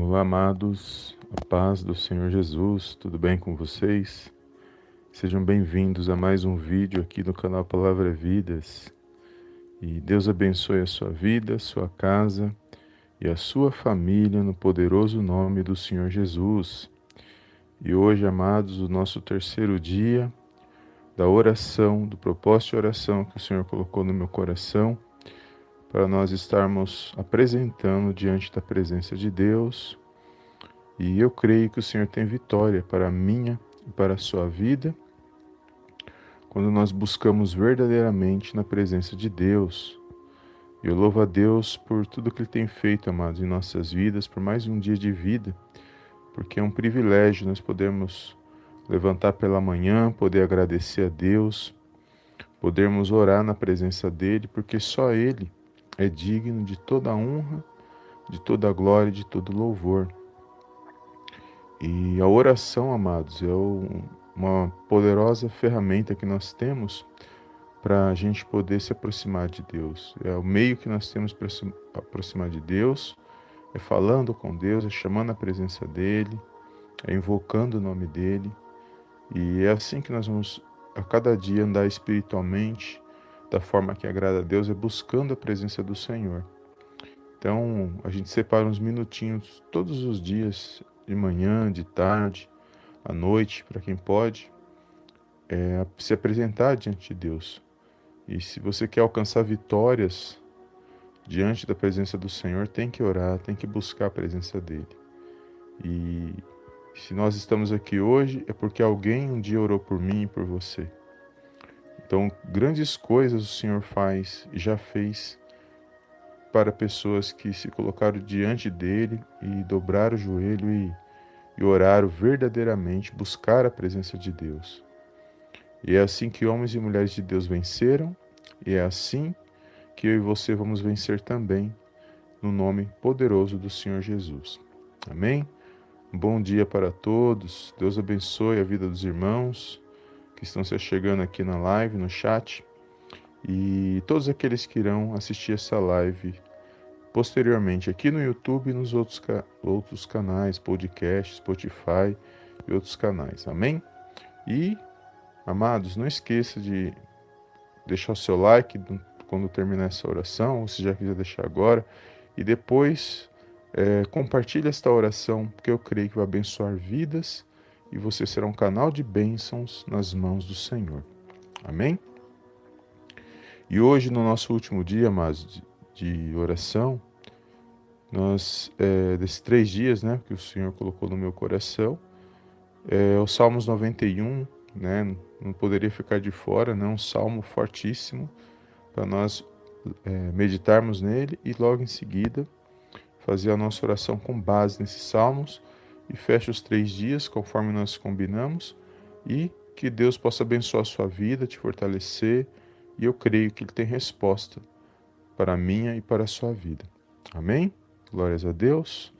Olá, amados, a paz do Senhor Jesus, tudo bem com vocês? Sejam bem-vindos a mais um vídeo aqui no canal Palavra Vidas. E Deus abençoe a sua vida, sua casa e a sua família no poderoso nome do Senhor Jesus. E hoje, amados, o nosso terceiro dia da oração, do propósito de oração que o Senhor colocou no meu coração para nós estarmos apresentando diante da presença de Deus. E eu creio que o Senhor tem vitória para a minha e para a sua vida quando nós buscamos verdadeiramente na presença de Deus. Eu louvo a Deus por tudo que Ele tem feito, amados, em nossas vidas, por mais um dia de vida, porque é um privilégio nós podermos levantar pela manhã, poder agradecer a Deus, podermos orar na presença dEle, porque só Ele é digno de toda honra, de toda glória, de todo louvor. E a oração, amados, é uma poderosa ferramenta que nós temos para a gente poder se aproximar de Deus. É o meio que nós temos para se aproximar de Deus, é falando com Deus, é chamando a presença dEle, é invocando o nome dEle. E é assim que nós vamos a cada dia andar espiritualmente, da forma que agrada a Deus é buscando a presença do Senhor. Então, a gente separa uns minutinhos todos os dias, de manhã, de tarde, à noite, para quem pode, é, se apresentar diante de Deus. E se você quer alcançar vitórias diante da presença do Senhor, tem que orar, tem que buscar a presença dele. E se nós estamos aqui hoje, é porque alguém um dia orou por mim e por você. Então, grandes coisas o Senhor faz e já fez para pessoas que se colocaram diante dele e dobraram o joelho e, e oraram verdadeiramente, buscar a presença de Deus. E é assim que homens e mulheres de Deus venceram, e é assim que eu e você vamos vencer também, no nome poderoso do Senhor Jesus. Amém? Bom dia para todos, Deus abençoe a vida dos irmãos que estão se chegando aqui na live, no chat, e todos aqueles que irão assistir essa live posteriormente aqui no YouTube e nos outros, outros canais, podcast, Spotify e outros canais. Amém? E, amados, não esqueça de deixar o seu like quando terminar essa oração, ou se já quiser deixar agora, e depois é, compartilhe esta oração, porque eu creio que vai abençoar vidas e você será um canal de bênçãos nas mãos do Senhor. Amém? E hoje, no nosso último dia, mas de, oração, nós, é, desses três dias, né, que o Senhor colocou no meu coração, é o Salmos 91, né, não poderia ficar de fora, né, um salmo fortíssimo, para nós é, meditarmos nele e logo em seguida fazer a nossa oração com base nesses salmos e feche os três dias conforme nós combinamos e que Deus possa abençoar a sua vida, te fortalecer e eu creio que Ele tem resposta para a minha e para a sua vida. Amém? Glórias a Deus.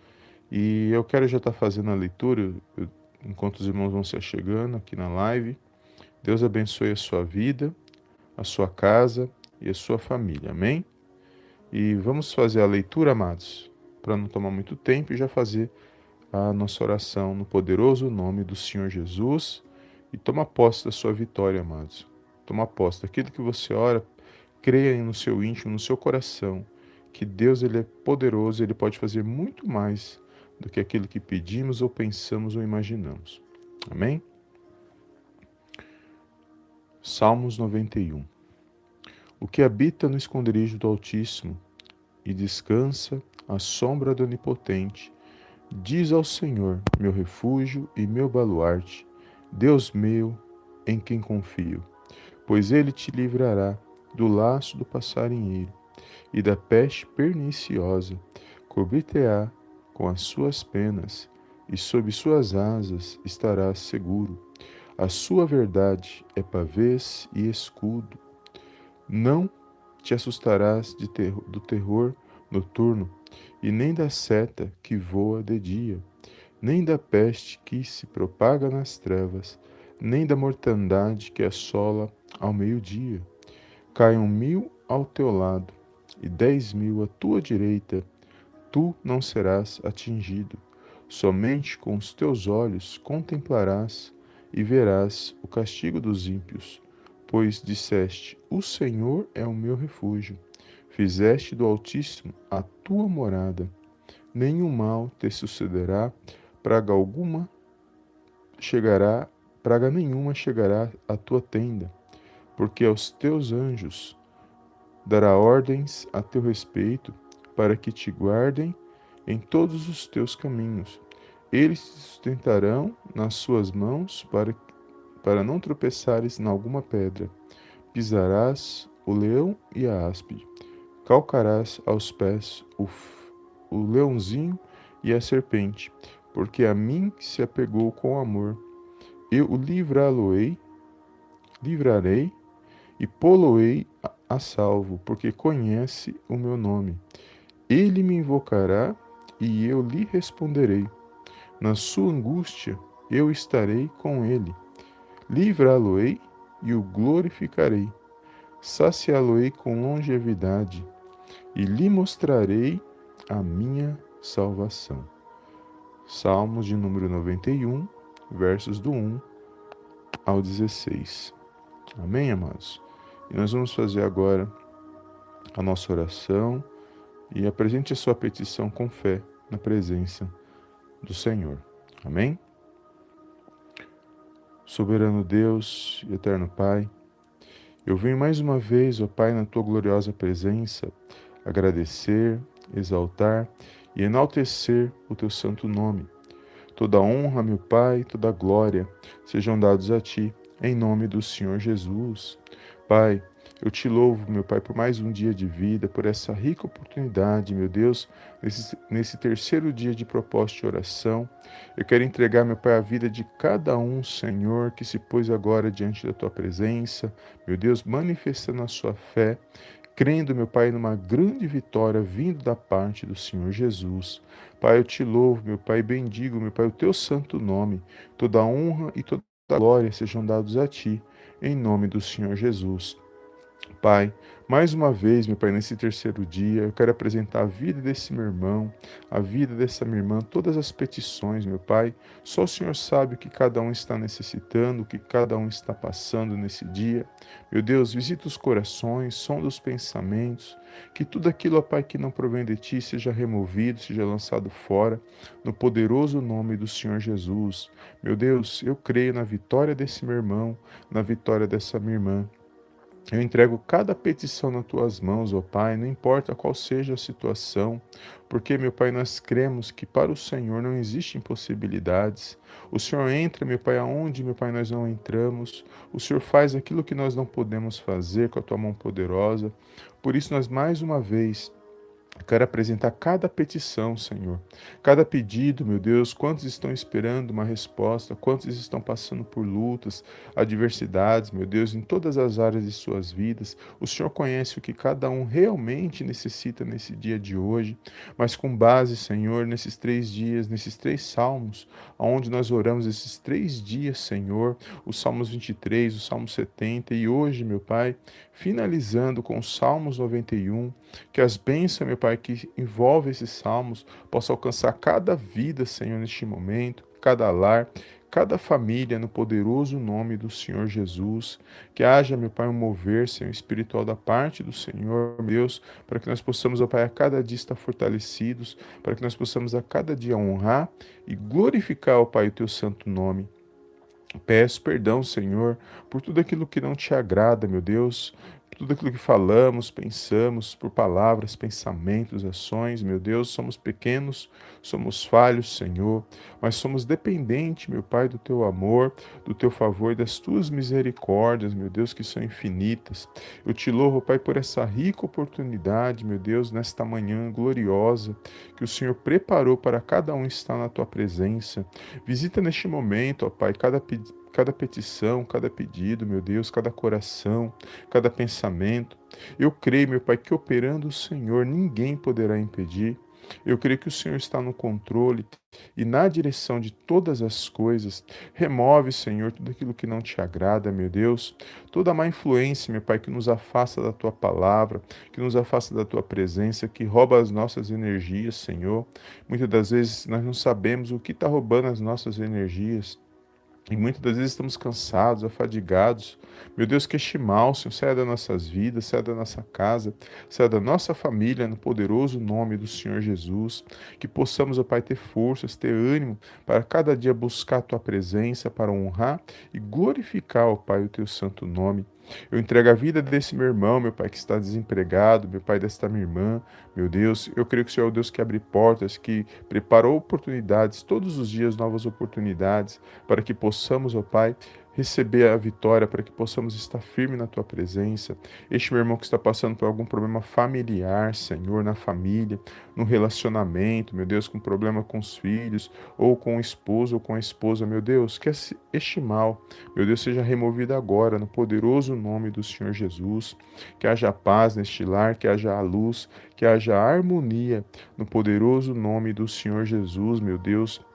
E eu quero já estar fazendo a leitura enquanto os irmãos vão se chegando aqui na live. Deus abençoe a sua vida, a sua casa e a sua família. Amém? E vamos fazer a leitura, amados, para não tomar muito tempo e já fazer a nossa oração no poderoso nome do Senhor Jesus e toma posse da sua vitória, amados. Toma posse daquilo que você ora, creia no seu íntimo, no seu coração, que Deus ele é poderoso, ele pode fazer muito mais do que aquilo que pedimos ou pensamos ou imaginamos. Amém? Salmos 91 O que habita no esconderijo do Altíssimo e descansa à sombra do Onipotente, Diz ao Senhor, meu refúgio e meu baluarte, Deus meu, em quem confio, pois ele te livrará do laço do passarinheiro e da peste perniciosa, cobrir-te-á com as suas penas, e sob suas asas estarás seguro. A sua verdade é pavês e escudo. Não te assustarás ter do terror noturno, e nem da seta que voa de dia, nem da peste que se propaga nas trevas, nem da mortandade que assola ao meio-dia. Caiam mil ao teu lado e dez mil à tua direita, tu não serás atingido. Somente com os teus olhos contemplarás e verás o castigo dos ímpios, pois disseste: O Senhor é o meu refúgio. Fizeste do Altíssimo a tua morada. Nenhum mal te sucederá, praga alguma chegará, praga nenhuma chegará à tua tenda, porque aos teus anjos dará ordens a teu respeito, para que te guardem em todos os teus caminhos. Eles te sustentarão nas suas mãos para, para não tropeçares em alguma pedra. Pisarás o leão e a áspide. Calcarás aos pés o, o leãozinho e a serpente, porque a mim se apegou com amor. Eu o livrá-lo-ei, livrarei e pô-lo-ei a salvo, porque conhece o meu nome. Ele me invocará e eu lhe responderei. Na sua angústia eu estarei com ele. Livrá-lo-ei e o glorificarei. Saciá-lo-ei com longevidade e lhe mostrarei a minha salvação. Salmos de número 91, versos do 1 ao 16. Amém, amados? E nós vamos fazer agora a nossa oração e apresente a sua petição com fé na presença do Senhor. Amém? Soberano Deus e eterno Pai, eu venho mais uma vez, ó Pai, na tua gloriosa presença, agradecer, exaltar e enaltecer o teu santo nome. Toda honra, meu Pai, toda glória sejam dados a ti, em nome do Senhor Jesus. Pai, eu te louvo, meu Pai, por mais um dia de vida, por essa rica oportunidade, meu Deus, nesse, nesse terceiro dia de propósito de oração. Eu quero entregar, meu Pai, a vida de cada um, Senhor, que se pôs agora diante da tua presença, meu Deus, manifestando a sua fé, crendo, meu Pai, numa grande vitória vindo da parte do Senhor Jesus. Pai, eu te louvo, meu Pai, bendigo, meu Pai, o teu santo nome. Toda honra e toda glória sejam dados a ti, em nome do Senhor Jesus. Pai, mais uma vez, meu Pai, nesse terceiro dia, eu quero apresentar a vida desse meu irmão, a vida dessa minha irmã, todas as petições, meu Pai. Só o Senhor sabe o que cada um está necessitando, o que cada um está passando nesse dia. Meu Deus, visita os corações, sonda os pensamentos, que tudo aquilo, ó Pai, que não provém de Ti seja removido, seja lançado fora, no poderoso nome do Senhor Jesus. Meu Deus, eu creio na vitória desse meu irmão, na vitória dessa minha irmã. Eu entrego cada petição nas tuas mãos, ó Pai, não importa qual seja a situação, porque, meu Pai, nós cremos que para o Senhor não existem impossibilidades. O Senhor entra, meu Pai, aonde, meu Pai, nós não entramos. O Senhor faz aquilo que nós não podemos fazer com a tua mão poderosa. Por isso, nós mais uma vez Quero apresentar cada petição, Senhor. Cada pedido, meu Deus. Quantos estão esperando uma resposta? Quantos estão passando por lutas, adversidades, meu Deus, em todas as áreas de suas vidas? O Senhor conhece o que cada um realmente necessita nesse dia de hoje. Mas com base, Senhor, nesses três dias, nesses três salmos, onde nós oramos esses três dias, Senhor, os Salmos 23, o Salmo 70 e hoje, meu Pai, finalizando com os Salmos 91, que as bênçãos, meu Pai, que envolve esses salmos, possa alcançar cada vida, Senhor, neste momento, cada lar, cada família, no poderoso nome do Senhor Jesus. Que haja, meu Pai, um mover, Senhor, espiritual da parte do Senhor, Deus, para que nós possamos, ó Pai, a cada dia estar fortalecidos, para que nós possamos a cada dia honrar e glorificar, ó Pai, o teu santo nome. Peço perdão, Senhor, por tudo aquilo que não te agrada, meu Deus, tudo aquilo que falamos, pensamos, por palavras, pensamentos, ações, meu Deus, somos pequenos, somos falhos, Senhor, mas somos dependentes, meu Pai, do teu amor, do teu favor e das tuas misericórdias, meu Deus, que são infinitas. Eu te louvo, Pai, por essa rica oportunidade, meu Deus, nesta manhã gloriosa que o Senhor preparou para cada um estar na tua presença. Visita neste momento, ó Pai, cada cada petição, cada pedido, meu Deus, cada coração, cada pensamento. Eu creio, meu Pai, que operando o Senhor ninguém poderá impedir. Eu creio que o Senhor está no controle e na direção de todas as coisas. Remove, Senhor, tudo aquilo que não te agrada, meu Deus, toda má influência, meu Pai, que nos afasta da tua palavra, que nos afasta da tua presença, que rouba as nossas energias, Senhor. Muitas das vezes nós não sabemos o que está roubando as nossas energias. E muitas das vezes estamos cansados, afadigados. Meu Deus, que este mal, Senhor, saia das nossas vidas, saia da nossa casa, saia da nossa família, no poderoso nome do Senhor Jesus. Que possamos, ó Pai, ter forças, ter ânimo para cada dia buscar a Tua presença, para honrar e glorificar, ó Pai, o Teu santo nome. Eu entrego a vida desse meu irmão, meu pai que está desempregado, meu pai desta minha irmã, meu Deus. Eu creio que o Senhor é o Deus que abre portas, que preparou oportunidades, todos os dias novas oportunidades, para que possamos, ó Pai, receber a vitória, para que possamos estar firme na tua presença. Este meu irmão que está passando por algum problema familiar, Senhor, na família, no relacionamento, meu Deus, com problema com os filhos, ou com o esposo, ou com a esposa, meu Deus, que este mal, meu Deus, seja removido agora, no poderoso nome do Senhor Jesus. Que haja paz neste lar, que haja a luz, que haja harmonia, no poderoso nome do Senhor Jesus, meu Deus.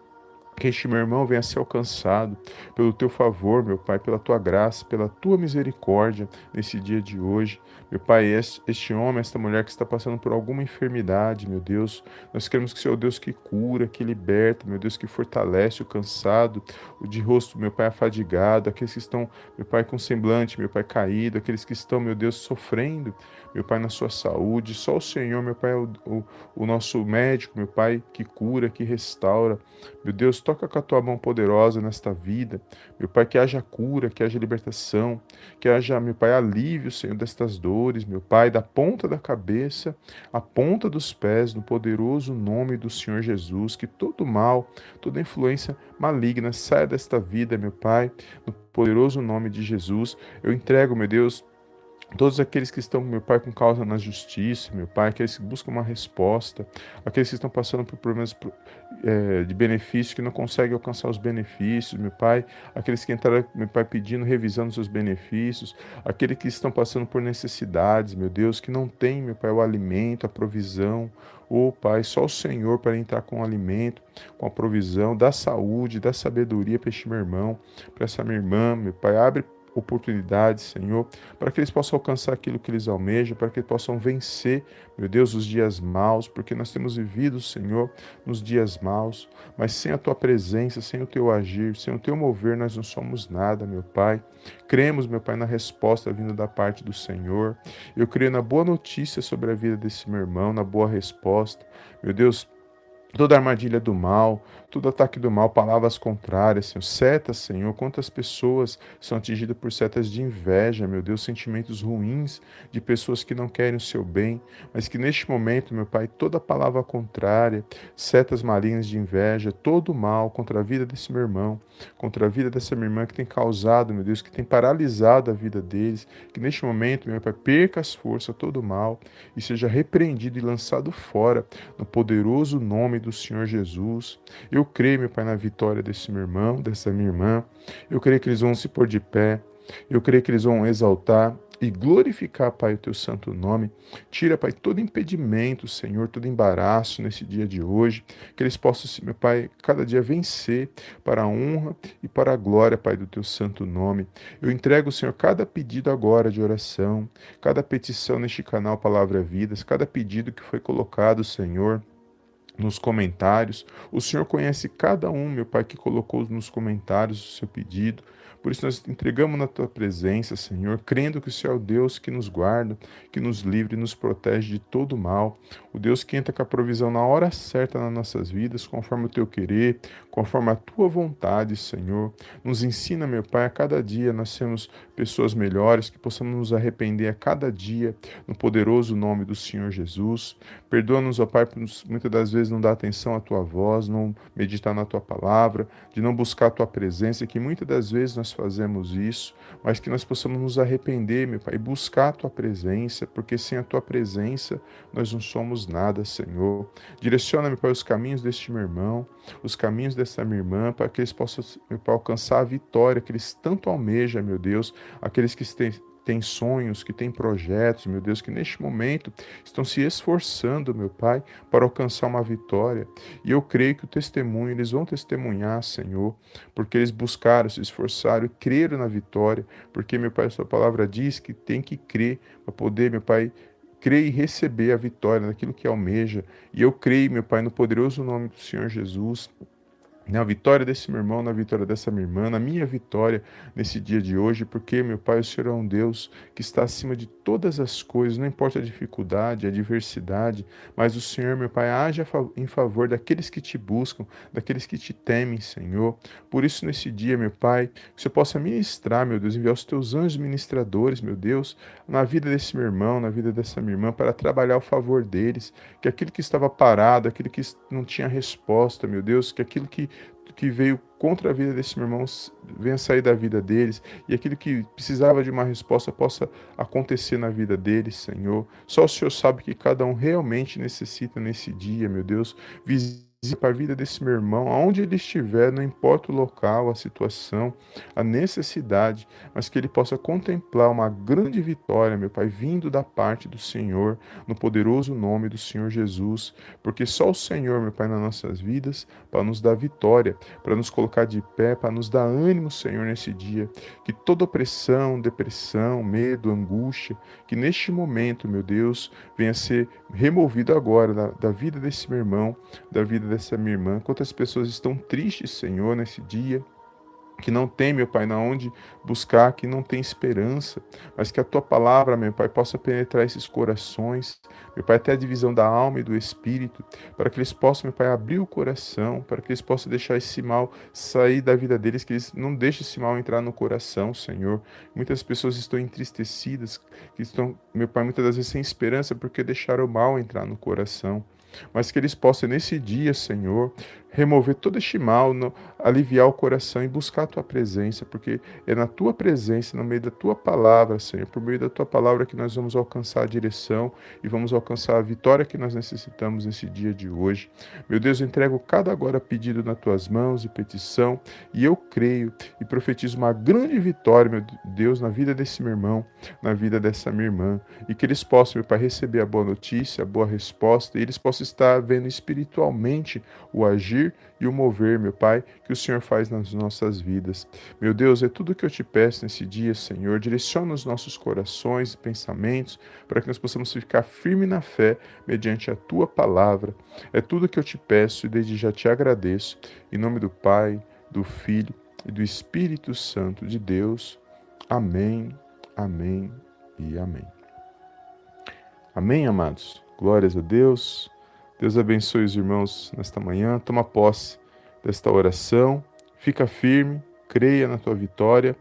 Que este meu irmão venha a ser alcançado pelo teu favor, meu Pai, pela tua graça, pela tua misericórdia nesse dia de hoje. Meu Pai, este homem, esta mulher que está passando por alguma enfermidade, meu Deus, nós queremos que o Senhor Deus que cura, que liberta, meu Deus, que fortalece o cansado, o de rosto, meu Pai, afadigado, aqueles que estão, meu Pai, com semblante, meu Pai, caído, aqueles que estão, meu Deus, sofrendo, meu Pai, na sua saúde. Só o Senhor, meu Pai, é o, o, o nosso médico, meu Pai, que cura, que restaura. Meu Deus, toca com a tua mão poderosa nesta vida. Meu Pai, que haja cura, que haja libertação, que haja, meu Pai, alívio, Senhor, destas dores, meu Pai, da ponta da cabeça à ponta dos pés, no poderoso nome do Senhor Jesus. Que todo mal, toda influência maligna saia desta vida, meu Pai, no poderoso nome de Jesus. Eu entrego, meu Deus, Todos aqueles que estão, meu Pai, com causa na justiça, meu Pai, aqueles que buscam uma resposta, aqueles que estão passando por problemas é, de benefícios, que não conseguem alcançar os benefícios, meu Pai, aqueles que entraram, meu Pai, pedindo, revisando seus benefícios, aqueles que estão passando por necessidades, meu Deus, que não tem, meu Pai, o alimento, a provisão, Ô oh, Pai, só o Senhor para entrar com o alimento, com a provisão, da saúde, da sabedoria para este meu irmão, para essa minha irmã, meu Pai. Abre oportunidades, Senhor, para que eles possam alcançar aquilo que eles almejam, para que eles possam vencer, meu Deus, os dias maus, porque nós temos vivido, Senhor, nos dias maus, mas sem a tua presença, sem o teu agir, sem o teu mover, nós não somos nada, meu Pai. Cremos, meu Pai, na resposta vinda da parte do Senhor. Eu creio na boa notícia sobre a vida desse meu irmão, na boa resposta. Meu Deus, toda armadilha do mal, todo ataque do mal, palavras contrárias, Senhor. Setas, Senhor. Quantas pessoas são atingidas por setas de inveja, meu Deus, sentimentos ruins de pessoas que não querem o seu bem, mas que neste momento, meu Pai, toda palavra contrária, setas malignas de inveja, todo mal contra a vida desse meu irmão, contra a vida dessa minha irmã que tem causado, meu Deus, que tem paralisado a vida deles, que neste momento, meu Pai, perca as forças, todo mal e seja repreendido e lançado fora no poderoso nome do Senhor Jesus. Eu creio, meu Pai, na vitória desse meu irmão, dessa minha irmã. Eu creio que eles vão se pôr de pé. Eu creio que eles vão exaltar e glorificar, Pai, o teu santo nome. Tira, Pai, todo impedimento, Senhor, todo embaraço nesse dia de hoje. Que eles possam, meu Pai, cada dia vencer para a honra e para a glória, Pai, do teu santo nome. Eu entrego, Senhor, cada pedido agora de oração, cada petição neste canal Palavra Vidas, cada pedido que foi colocado, Senhor nos comentários. O Senhor conhece cada um, meu Pai, que colocou nos comentários o seu pedido. Por isso nós entregamos na tua presença, Senhor, crendo que o Senhor é o Deus que nos guarda, que nos livre e nos protege de todo mal. O Deus que entra com a provisão na hora certa nas nossas vidas, conforme o teu querer, conforme a tua vontade, Senhor. Nos ensina, meu Pai, a cada dia nós sermos pessoas melhores, que possamos nos arrepender a cada dia, no poderoso nome do Senhor Jesus. Perdoa-nos, ó Pai, por muitas das vezes não dar atenção à tua voz, não meditar na tua palavra, de não buscar a tua presença, que muitas das vezes nós fazemos isso, mas que nós possamos nos arrepender, meu Pai, e buscar a tua presença, porque sem a tua presença nós não somos nada, Senhor. Direciona, meu Pai, os caminhos deste meu irmão, os caminhos dessa minha irmã, para que eles possam, alcançar a vitória que eles tanto almejam, meu Deus, aqueles que têm têm sonhos, que têm projetos, meu Deus, que neste momento estão se esforçando, meu Pai, para alcançar uma vitória. E eu creio que o testemunho, eles vão testemunhar, Senhor, porque eles buscaram, se esforçaram e creram na vitória, porque, meu Pai, sua palavra diz que tem que crer para poder, meu Pai, crer e receber a vitória naquilo que almeja. E eu creio, meu Pai, no poderoso nome do Senhor Jesus na vitória desse meu irmão, na vitória dessa minha irmã, na minha vitória nesse dia de hoje, porque, meu Pai, o Senhor é um Deus que está acima de todas as coisas, não importa a dificuldade, a adversidade, mas o Senhor, meu Pai, age em favor daqueles que te buscam, daqueles que te temem, Senhor. Por isso, nesse dia, meu Pai, que você possa ministrar, meu Deus, enviar os teus anjos ministradores, meu Deus, na vida desse meu irmão, na vida dessa minha irmã, para trabalhar ao favor deles, que aquele que estava parado, aquele que não tinha resposta, meu Deus, que aquilo que que veio contra a vida desses irmãos venha sair da vida deles e aquilo que precisava de uma resposta possa acontecer na vida deles, Senhor. Só o Senhor sabe que cada um realmente necessita nesse dia, meu Deus. Visite para a vida desse meu irmão, aonde ele estiver, não importa o local, a situação, a necessidade, mas que ele possa contemplar uma grande vitória, meu Pai, vindo da parte do Senhor, no poderoso nome do Senhor Jesus, porque só o Senhor, meu Pai, nas nossas vidas, para nos dar vitória, para nos colocar de pé, para nos dar ânimo, Senhor, nesse dia, que toda opressão, depressão, medo, angústia, que neste momento, meu Deus, venha ser removido agora da, da vida desse meu irmão, da vida dessa minha irmã. Quantas pessoas estão tristes, Senhor, nesse dia que não tem, meu Pai, na onde buscar, que não tem esperança, mas que a tua palavra, meu Pai, possa penetrar esses corações, meu Pai, até a divisão da alma e do espírito, para que eles possam, meu Pai, abrir o coração, para que eles possam deixar esse mal sair da vida deles, que eles não deixem esse mal entrar no coração, Senhor. Muitas pessoas estão entristecidas, que estão, meu Pai, muitas das vezes sem esperança, porque deixaram o mal entrar no coração mas que eles possam nesse dia, Senhor, remover todo este mal, no, aliviar o coração e buscar a tua presença, porque é na tua presença, no meio da tua palavra, Senhor, por meio da tua palavra que nós vamos alcançar a direção e vamos alcançar a vitória que nós necessitamos nesse dia de hoje. Meu Deus, eu entrego cada agora pedido nas tuas mãos e petição, e eu creio e profetizo uma grande vitória, meu Deus, na vida desse meu irmão, na vida dessa minha irmã, e que eles possam, meu Pai, receber a boa notícia, a boa resposta, e eles possam estar vendo espiritualmente o agir agir e o mover, meu Pai, que o Senhor faz nas nossas vidas. Meu Deus, é tudo que eu te peço nesse dia, Senhor. Direciona os nossos corações e pensamentos para que nós possamos ficar firme na fé mediante a tua palavra. É tudo que eu te peço e desde já te agradeço. Em nome do Pai, do Filho e do Espírito Santo de Deus. Amém, amém e amém. Amém, amados. Glórias a Deus. Deus abençoe os irmãos nesta manhã. Toma posse desta oração. Fica firme, creia na tua vitória.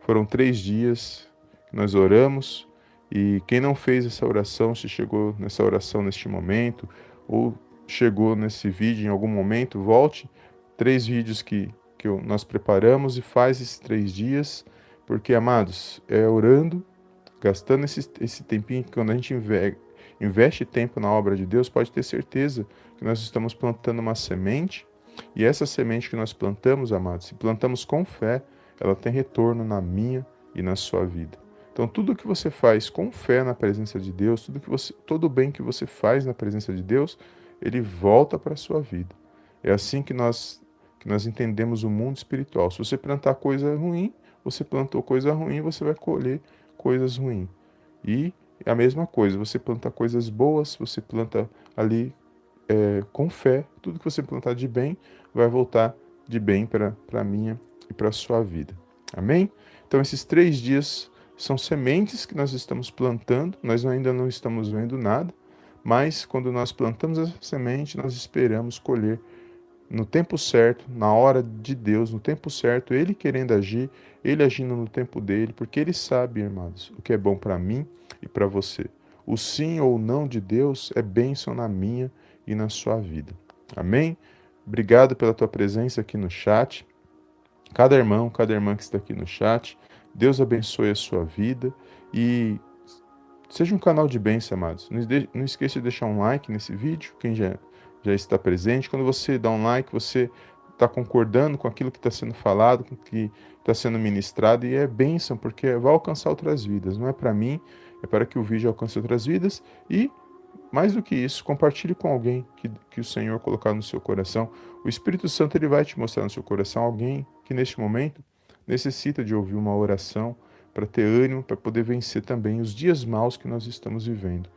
Foram três dias que nós oramos e quem não fez essa oração, se chegou nessa oração neste momento ou chegou nesse vídeo em algum momento, volte. Três vídeos que, que nós preparamos e faz esses três dias, porque, amados, é orando, gastando esse, esse tempinho que quando a gente investe tempo na obra de Deus, pode ter certeza que nós estamos plantando uma semente e essa semente que nós plantamos, amados, se plantamos com fé, ela tem retorno na minha e na sua vida. Então, tudo que você faz com fé na presença de Deus, tudo que você, todo bem que você faz na presença de Deus, ele volta para a sua vida. É assim que nós que nós entendemos o mundo espiritual. Se você plantar coisa ruim, você plantou coisa ruim, você vai colher coisas ruins. E é a mesma coisa, você planta coisas boas, você planta ali é, com fé, tudo que você plantar de bem vai voltar de bem para a minha e para a sua vida. Amém? Então, esses três dias são sementes que nós estamos plantando, nós ainda não estamos vendo nada, mas quando nós plantamos essa semente, nós esperamos colher no tempo certo, na hora de Deus, no tempo certo, Ele querendo agir, Ele agindo no tempo dele, porque Ele sabe, irmãos, o que é bom para mim e para você. O sim ou não de Deus é bênção na minha e na sua vida. Amém? Obrigado pela tua presença aqui no chat. Cada irmão, cada irmã que está aqui no chat, Deus abençoe a sua vida e seja um canal de bênção, amados. Não esqueça de deixar um like nesse vídeo, quem já, já está presente. Quando você dá um like, você está concordando com aquilo que está sendo falado, com o que está sendo ministrado, e é bênção, porque vai alcançar outras vidas. Não é para mim, é para que o vídeo alcance outras vidas e mais do que isso, compartilhe com alguém que, que o Senhor colocar no seu coração. O Espírito Santo ele vai te mostrar no seu coração alguém que neste momento necessita de ouvir uma oração para ter ânimo, para poder vencer também os dias maus que nós estamos vivendo.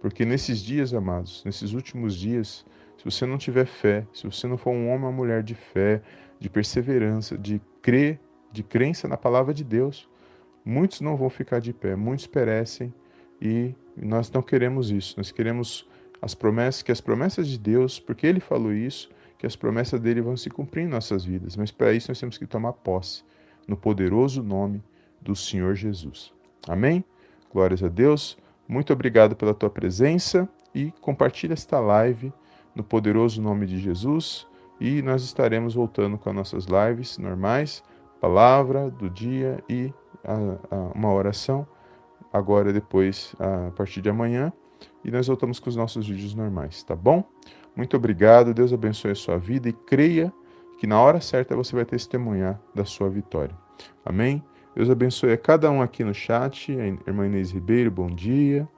Porque nesses dias, amados, nesses últimos dias, se você não tiver fé, se você não for um homem ou uma mulher de fé, de perseverança, de crer, de crença na palavra de Deus, muitos não vão ficar de pé, muitos perecem e nós não queremos isso. Nós queremos as promessas, que as promessas de Deus, porque ele falou isso, que as promessas dele vão se cumprir em nossas vidas. Mas para isso nós temos que tomar posse no poderoso nome do Senhor Jesus. Amém? Glórias a Deus. Muito obrigado pela tua presença e compartilha esta live no poderoso nome de Jesus e nós estaremos voltando com as nossas lives normais, palavra do dia e a, a, uma oração agora depois a partir de amanhã e nós voltamos com os nossos vídeos normais, tá bom? Muito obrigado, Deus abençoe a sua vida e creia que na hora certa você vai testemunhar da sua vitória. Amém? Deus abençoe a cada um aqui no chat. A irmã Inês Ribeiro, bom dia.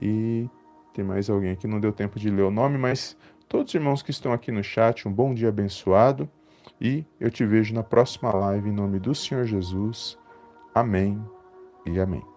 E tem mais alguém aqui, não deu tempo de ler o nome, mas todos os irmãos que estão aqui no chat, um bom dia abençoado. E eu te vejo na próxima live em nome do Senhor Jesus. Amém e amém.